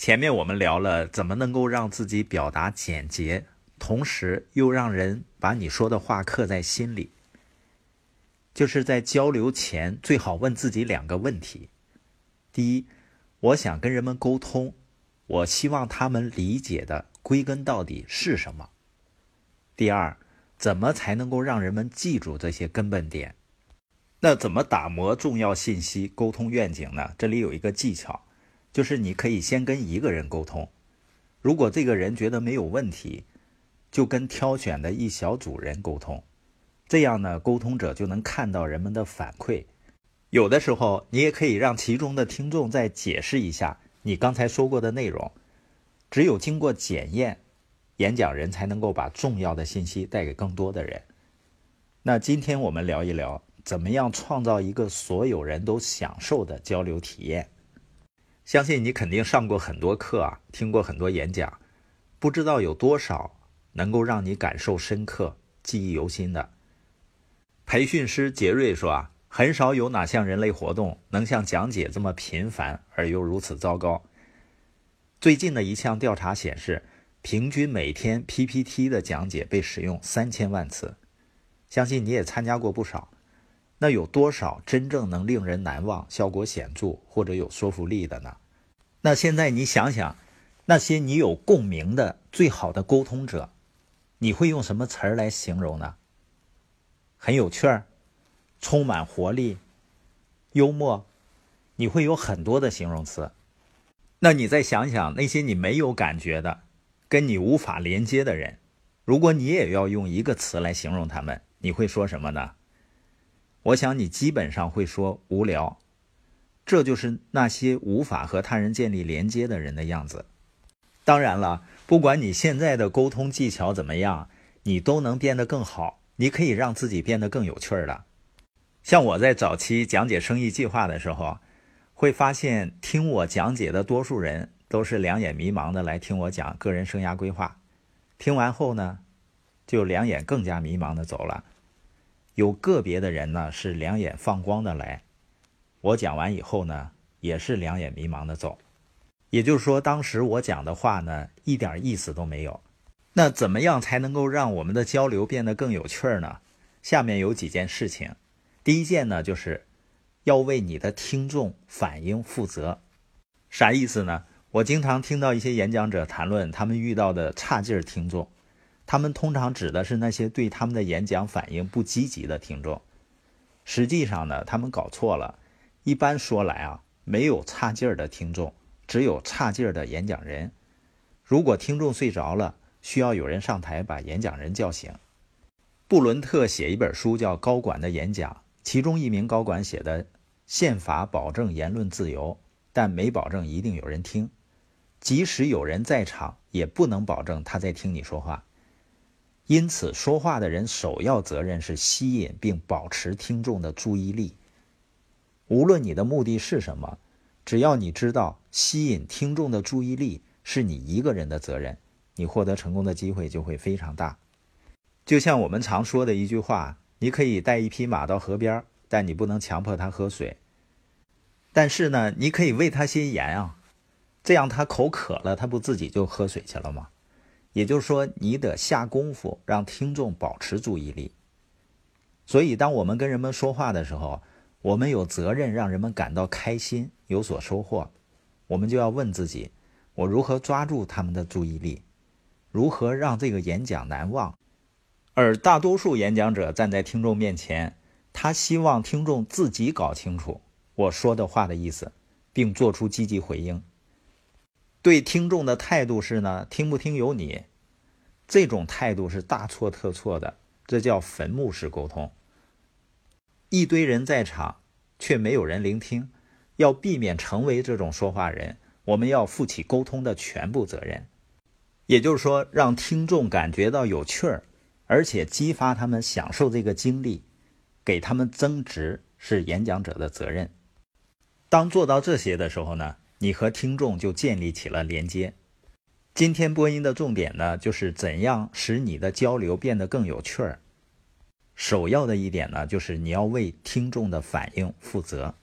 前面我们聊了怎么能够让自己表达简洁，同时又让人把你说的话刻在心里。就是在交流前，最好问自己两个问题：第一，我想跟人们沟通，我希望他们理解的归根到底是什么？第二，怎么才能够让人们记住这些根本点？那怎么打磨重要信息、沟通愿景呢？这里有一个技巧。就是你可以先跟一个人沟通，如果这个人觉得没有问题，就跟挑选的一小组人沟通，这样呢，沟通者就能看到人们的反馈。有的时候，你也可以让其中的听众再解释一下你刚才说过的内容。只有经过检验，演讲人才能够把重要的信息带给更多的人。那今天我们聊一聊，怎么样创造一个所有人都享受的交流体验。相信你肯定上过很多课啊，听过很多演讲，不知道有多少能够让你感受深刻、记忆犹新的。培训师杰瑞说啊，很少有哪项人类活动能像讲解这么频繁而又如此糟糕。最近的一项调查显示，平均每天 PPT 的讲解被使用三千万次，相信你也参加过不少。那有多少真正能令人难忘、效果显著或者有说服力的呢？那现在你想想，那些你有共鸣的最好的沟通者，你会用什么词儿来形容呢？很有趣儿，充满活力，幽默，你会有很多的形容词。那你再想想那些你没有感觉的、跟你无法连接的人，如果你也要用一个词来形容他们，你会说什么呢？我想你基本上会说无聊，这就是那些无法和他人建立连接的人的样子。当然了，不管你现在的沟通技巧怎么样，你都能变得更好。你可以让自己变得更有趣儿的。像我在早期讲解生意计划的时候，会发现听我讲解的多数人都是两眼迷茫的来听我讲个人生涯规划，听完后呢，就两眼更加迷茫的走了。有个别的人呢是两眼放光的来，我讲完以后呢也是两眼迷茫的走，也就是说当时我讲的话呢一点意思都没有。那怎么样才能够让我们的交流变得更有趣儿呢？下面有几件事情。第一件呢就是要为你的听众反应负责。啥意思呢？我经常听到一些演讲者谈论他们遇到的差劲儿听众。他们通常指的是那些对他们的演讲反应不积极的听众。实际上呢，他们搞错了。一般说来啊，没有差劲儿的听众，只有差劲儿的演讲人。如果听众睡着了，需要有人上台把演讲人叫醒。布伦特写一本书叫《高管的演讲》，其中一名高管写的：“宪法保证言论自由，但没保证一定有人听。即使有人在场，也不能保证他在听你说话。”因此，说话的人首要责任是吸引并保持听众的注意力。无论你的目的是什么，只要你知道吸引听众的注意力是你一个人的责任，你获得成功的机会就会非常大。就像我们常说的一句话：“你可以带一匹马到河边，但你不能强迫它喝水。但是呢，你可以喂它些盐啊，这样它口渴了，它不自己就喝水去了吗？”也就是说，你得下功夫让听众保持注意力。所以，当我们跟人们说话的时候，我们有责任让人们感到开心、有所收获。我们就要问自己：我如何抓住他们的注意力？如何让这个演讲难忘？而大多数演讲者站在听众面前，他希望听众自己搞清楚我说的话的意思，并做出积极回应。对听众的态度是呢，听不听由你。这种态度是大错特错的，这叫坟墓式沟通。一堆人在场，却没有人聆听。要避免成为这种说话人，我们要负起沟通的全部责任。也就是说，让听众感觉到有趣儿，而且激发他们享受这个经历，给他们增值，是演讲者的责任。当做到这些的时候呢？你和听众就建立起了连接。今天播音的重点呢，就是怎样使你的交流变得更有趣儿。首要的一点呢，就是你要为听众的反应负责。